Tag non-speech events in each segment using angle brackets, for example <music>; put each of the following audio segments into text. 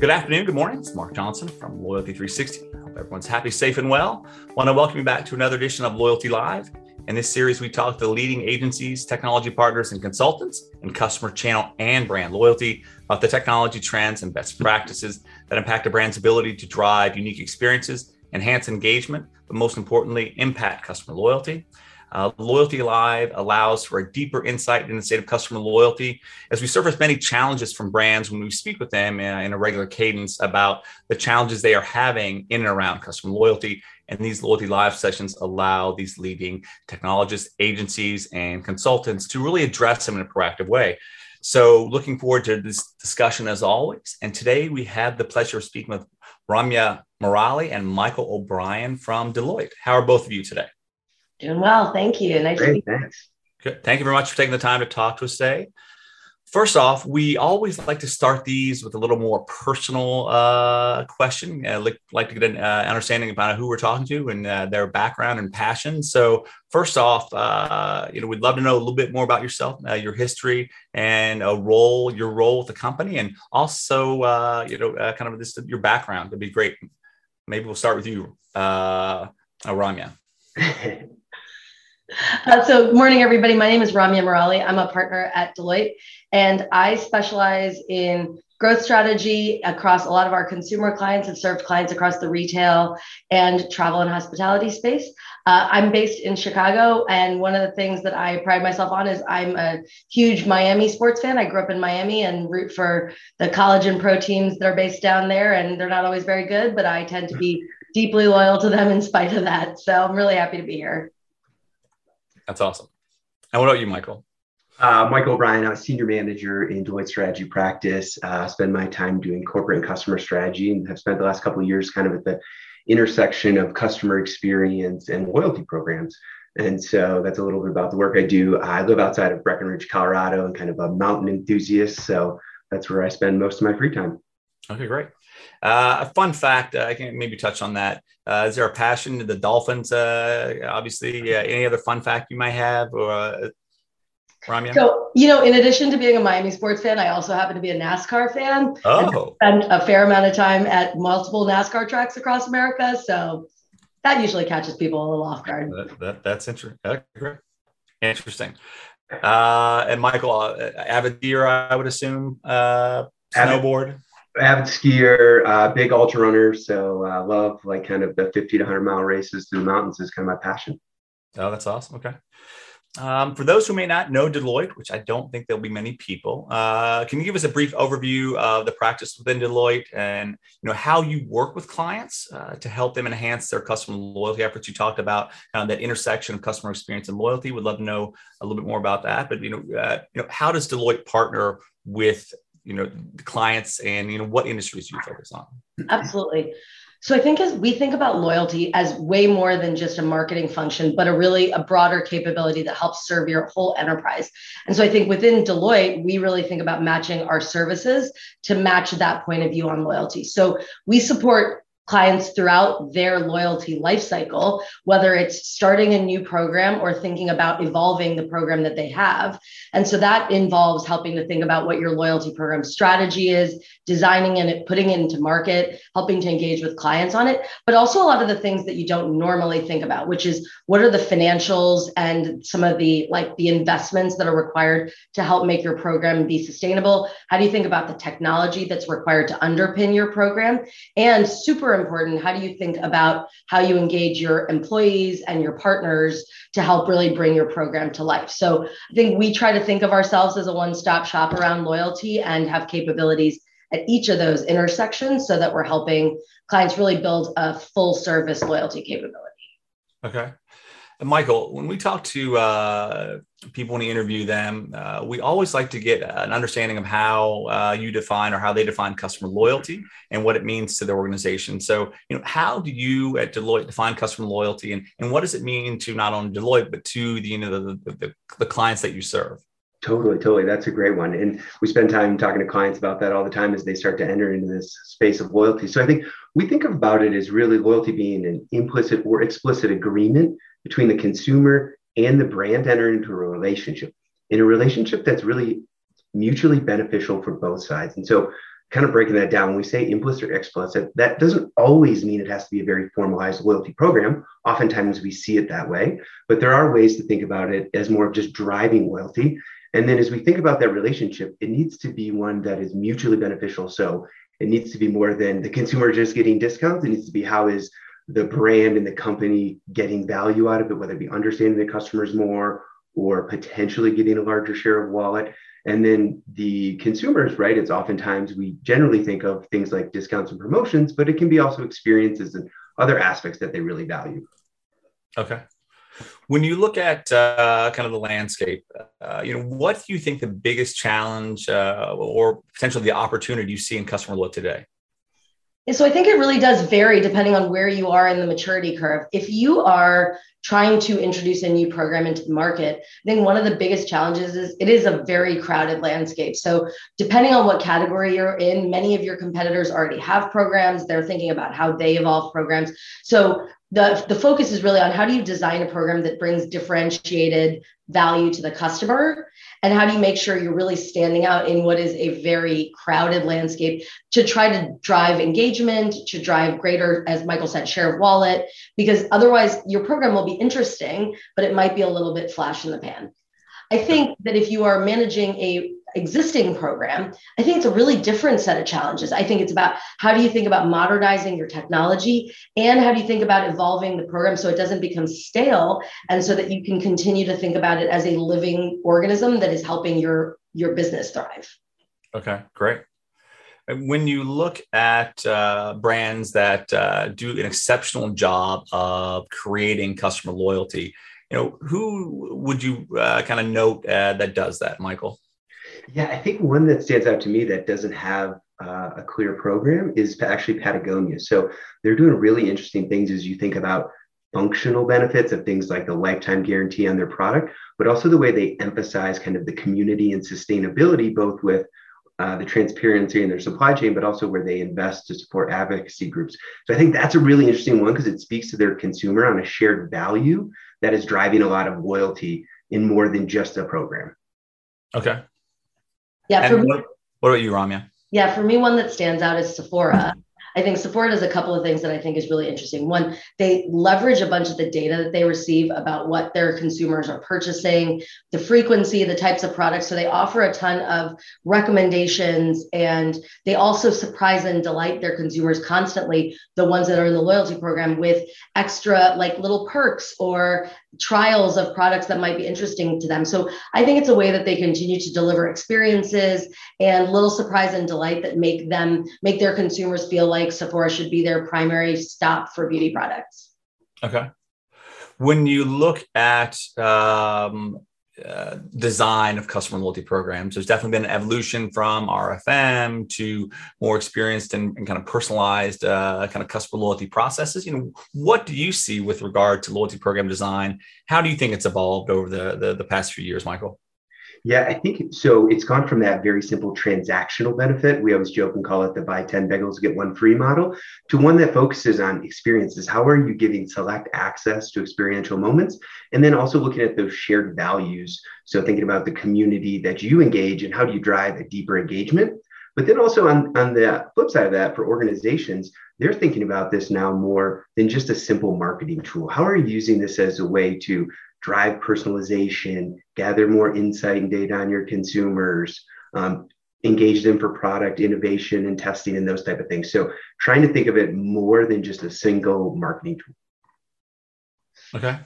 Good afternoon, good morning. It's Mark Johnson from Loyalty 360. I hope everyone's happy, safe, and well. I want to welcome you back to another edition of Loyalty Live. In this series, we talk to leading agencies, technology partners, and consultants in customer channel and brand loyalty about the technology trends and best practices that impact a brand's ability to drive unique experiences, enhance engagement, but most importantly, impact customer loyalty. Uh, loyalty Live allows for a deeper insight in the state of customer loyalty as we surface many challenges from brands when we speak with them uh, in a regular cadence about the challenges they are having in and around customer loyalty. And these Loyalty Live sessions allow these leading technologists, agencies, and consultants to really address them in a proactive way. So, looking forward to this discussion as always. And today we have the pleasure of speaking with Ramya Murali and Michael O'Brien from Deloitte. How are both of you today? Doing well. Thank you. Nice Great, to be thanks. Good. Thank you very much for taking the time to talk to us today. First off, we always like to start these with a little more personal uh, question. Uh, like, like to get an uh, understanding about who we're talking to and uh, their background and passion. So, first off, uh, you know, we'd love to know a little bit more about yourself, uh, your history, and a role, your role with the company, and also, you know, kind of this your background. It'd be great. Maybe we'll start with you, uh, Ramya. <laughs> Uh, so, morning, everybody. My name is Ramya Murali. I'm a partner at Deloitte, and I specialize in growth strategy across a lot of our consumer clients have served clients across the retail and travel and hospitality space. Uh, I'm based in Chicago, and one of the things that I pride myself on is I'm a huge Miami sports fan. I grew up in Miami and root for the college and pro teams that are based down there, and they're not always very good, but I tend to be deeply loyal to them in spite of that. So I'm really happy to be here. That's awesome. And what about you, Michael? Uh, Michael O'Brien, I'm a senior manager in Deloitte Strategy Practice. Uh, spend my time doing corporate and customer strategy, and have spent the last couple of years kind of at the intersection of customer experience and loyalty programs. And so that's a little bit about the work I do. I live outside of Breckenridge, Colorado, and kind of a mountain enthusiast. So that's where I spend most of my free time. Okay, great. Uh, a fun fact, uh, I can maybe touch on that. Uh, is there a passion to the Dolphins? Uh, obviously, uh, any other fun fact you might have, or uh, Ramya? So, you know, in addition to being a Miami sports fan, I also happen to be a NASCAR fan. Oh, spend a fair amount of time at multiple NASCAR tracks across America. So that usually catches people a little off guard. That, that, that's interesting. Interesting. Uh, and Michael, uh, avid deer, I would assume, uh, snowboard avid skier, uh, big ultra runner. So uh, love like kind of the 50 to 100 mile races through the mountains is kind of my passion. Oh, that's awesome. Okay. Um, for those who may not know Deloitte, which I don't think there'll be many people, uh, can you give us a brief overview of the practice within Deloitte and you know how you work with clients uh, to help them enhance their customer loyalty efforts? You talked about uh, that intersection of customer experience and loyalty. Would love to know a little bit more about that. But you know, uh, you know, how does Deloitte partner with you know the clients and you know what industries you focus on? Absolutely. So i think as we think about loyalty as way more than just a marketing function but a really a broader capability that helps serve your whole enterprise. And so i think within deloitte we really think about matching our services to match that point of view on loyalty. So we support clients throughout their loyalty lifecycle, whether it's starting a new program or thinking about evolving the program that they have. And so that involves helping to think about what your loyalty program strategy is, designing and putting it into market, helping to engage with clients on it, but also a lot of the things that you don't normally think about, which is what are the financials and some of the like the investments that are required to help make your program be sustainable? How do you think about the technology that's required to underpin your program? And super important. How do you think about how you engage your employees and your partners to help really bring your program to life? So I think we try to think of ourselves as a one stop shop around loyalty and have capabilities at each of those intersections so that we're helping clients really build a full service loyalty capability. Okay. Michael, when we talk to uh, people when we interview them, uh, we always like to get an understanding of how uh, you define or how they define customer loyalty and what it means to their organization. So, you know, how do you at Deloitte define customer loyalty, and, and what does it mean to not only Deloitte but to the you know the, the, the clients that you serve? Totally, totally. That's a great one. And we spend time talking to clients about that all the time as they start to enter into this space of loyalty. So I think we think about it as really loyalty being an implicit or explicit agreement between the consumer and the brand enter into a relationship in a relationship that's really mutually beneficial for both sides. And so kind of breaking that down, when we say implicit or explicit, that doesn't always mean it has to be a very formalized loyalty program. Oftentimes we see it that way, but there are ways to think about it as more of just driving loyalty. And then as we think about that relationship, it needs to be one that is mutually beneficial. So it needs to be more than the consumer just getting discounts. It needs to be how is the brand and the company getting value out of it, whether it be understanding the customers more or potentially getting a larger share of wallet. And then the consumers, right? It's oftentimes we generally think of things like discounts and promotions, but it can be also experiences and other aspects that they really value. Okay. When you look at uh, kind of the landscape, uh, you know, what do you think the biggest challenge uh, or potentially the opportunity you see in customer look today? So I think it really does vary depending on where you are in the maturity curve. If you are trying to introduce a new program into the market, I think one of the biggest challenges is it is a very crowded landscape. So, depending on what category you're in, many of your competitors already have programs. They're thinking about how they evolve programs. So, the, the focus is really on how do you design a program that brings differentiated value to the customer? And how do you make sure you're really standing out in what is a very crowded landscape to try to drive engagement to drive greater as michael said share of wallet? Because otherwise your program will be interesting but it might be a little bit flash in the pan. I think that if you are managing a existing program, I think it's a really different set of challenges. I think it's about how do you think about modernizing your technology and how do you think about evolving the program so it doesn't become stale and so that you can continue to think about it as a living organism that is helping your your business thrive. Okay, great. When you look at uh, brands that uh, do an exceptional job of creating customer loyalty, you know, who would you uh, kind of note uh, that does that, Michael? Yeah, I think one that stands out to me that doesn't have uh, a clear program is actually Patagonia. So they're doing really interesting things as you think about functional benefits of things like the lifetime guarantee on their product, but also the way they emphasize kind of the community and sustainability, both with uh, the transparency in their supply chain, but also where they invest to support advocacy groups. So I think that's a really interesting one because it speaks to their consumer on a shared value that is driving a lot of loyalty in more than just a program. Okay. Yeah. for me, what, what about you, Ramya? Yeah, for me, one that stands out is Sephora. I think Sephora does a couple of things that I think is really interesting. One, they leverage a bunch of the data that they receive about what their consumers are purchasing, the frequency, the types of products. So they offer a ton of recommendations and they also surprise and delight their consumers constantly, the ones that are in the loyalty program, with extra like little perks or trials of products that might be interesting to them. So I think it's a way that they continue to deliver experiences and little surprise and delight that make them make their consumers feel like Sephora should be their primary stop for beauty products. Okay. When you look at um, uh, design of customer loyalty programs. There's definitely been an evolution from RFM to more experienced and, and kind of personalized uh, kind of customer loyalty processes. You know, what do you see with regard to loyalty program design? How do you think it's evolved over the, the, the past few years, Michael? Yeah, I think so. It's gone from that very simple transactional benefit. We always joke and call it the buy 10 bagels, get one free model to one that focuses on experiences. How are you giving select access to experiential moments? And then also looking at those shared values. So thinking about the community that you engage and how do you drive a deeper engagement? But then also on, on the flip side of that, for organizations, they're thinking about this now more than just a simple marketing tool. How are you using this as a way to drive personalization, gather more insight and data on your consumers, um, engage them for product innovation and testing and those type of things. So trying to think of it more than just a single marketing tool. Okay,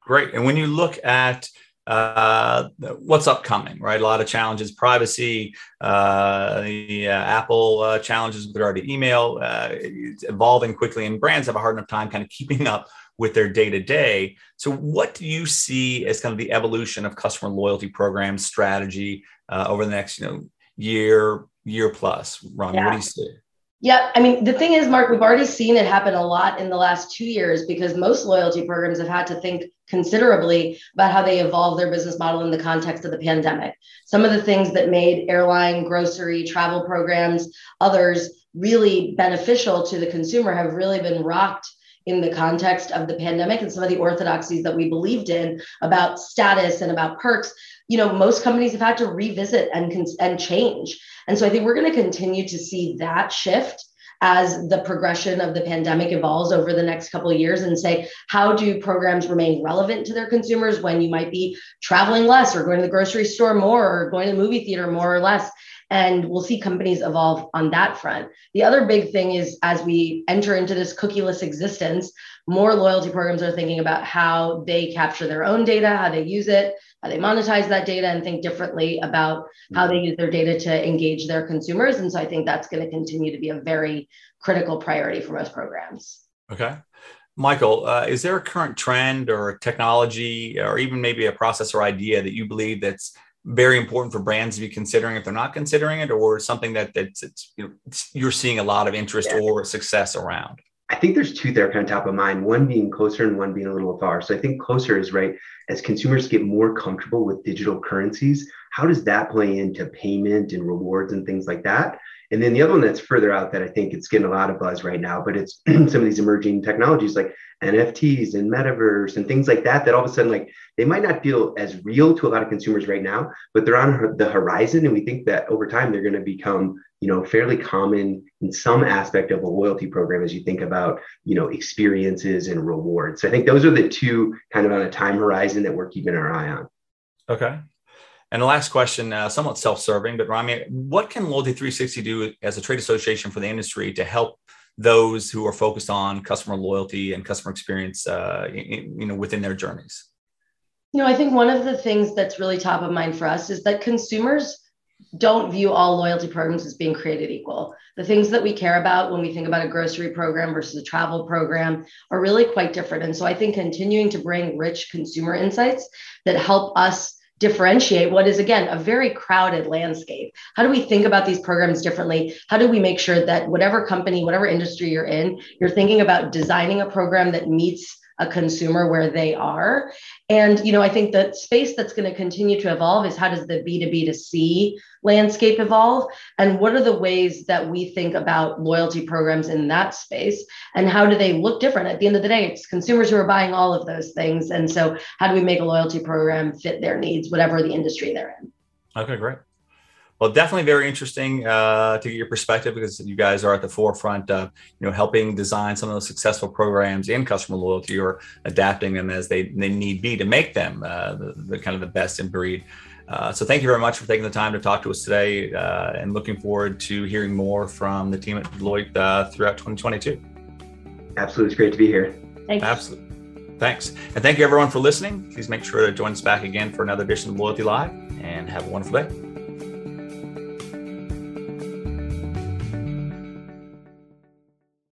great. And when you look at uh, what's upcoming, right? A lot of challenges, privacy, uh, the uh, Apple uh, challenges with regard to email, uh, it's evolving quickly, and brands have a hard enough time kind of keeping up with their day to day. So, what do you see as kind of the evolution of customer loyalty program strategy uh, over the next, you know, year, year plus? Ron, yeah. what do you see? Yeah, I mean, the thing is, Mark, we've already seen it happen a lot in the last two years because most loyalty programs have had to think considerably about how they evolve their business model in the context of the pandemic. Some of the things that made airline, grocery, travel programs, others really beneficial to the consumer have really been rocked in the context of the pandemic and some of the orthodoxies that we believed in about status and about perks you know, most companies have had to revisit and and change. And so I think we're going to continue to see that shift as the progression of the pandemic evolves over the next couple of years and say how do programs remain relevant to their consumers when you might be traveling less or going to the grocery store more or going to the movie theater more or less and we'll see companies evolve on that front. The other big thing is as we enter into this cookieless existence, more loyalty programs are thinking about how they capture their own data, how they use it, how they monetize that data, and think differently about how they use their data to engage their consumers. And so I think that's going to continue to be a very critical priority for most programs. Okay. Michael, uh, is there a current trend or technology or even maybe a process or idea that you believe that's very important for brands to be considering if they're not considering it, or something that that's it's, you know, it's, you're seeing a lot of interest yeah. or success around? I think there's two there kind of top of mind, one being closer and one being a little far. So I think closer is right as consumers get more comfortable with digital currencies, how does that play into payment and rewards and things like that? And then the other one that's further out that I think it's getting a lot of buzz right now, but it's <clears throat> some of these emerging technologies like NFTs and metaverse and things like that, that all of a sudden, like they might not feel as real to a lot of consumers right now, but they're on the horizon. And we think that over time, they're going to become, you know, fairly common in some aspect of a loyalty program as you think about, you know, experiences and rewards. So I think those are the two kind of on a time horizon that we're keeping our eye on. Okay. And the last question, uh, somewhat self-serving, but Rami, what can Loyalty 360 do as a trade association for the industry to help those who are focused on customer loyalty and customer experience, uh, in, you know, within their journeys? You know, I think one of the things that's really top of mind for us is that consumers don't view all loyalty programs as being created equal. The things that we care about when we think about a grocery program versus a travel program are really quite different. And so I think continuing to bring rich consumer insights that help us differentiate what is again a very crowded landscape. How do we think about these programs differently? How do we make sure that whatever company whatever industry you're in you're thinking about designing a program that meets a consumer where they are. And you know i think the space that's going to continue to evolve is how does the b2b to c landscape evolve? And what are the ways that we think about loyalty programs in that space? And how do they look different? At the end of the day it's consumers who are buying all of those things. And so how do we make a loyalty program fit their needs whatever the industry they're in? Okay great well, definitely very interesting uh, to get your perspective because you guys are at the forefront of you know helping design some of those successful programs in customer loyalty or adapting them as they, they need be to make them uh, the, the, kind of the best in breed. Uh, so thank you very much for taking the time to talk to us today uh, and looking forward to hearing more from the team at Deloitte uh, throughout 2022. Absolutely. It's great to be here. Thanks. Absolutely. Thanks. And thank you everyone for listening. Please make sure to join us back again for another edition of Loyalty Live and have a wonderful day.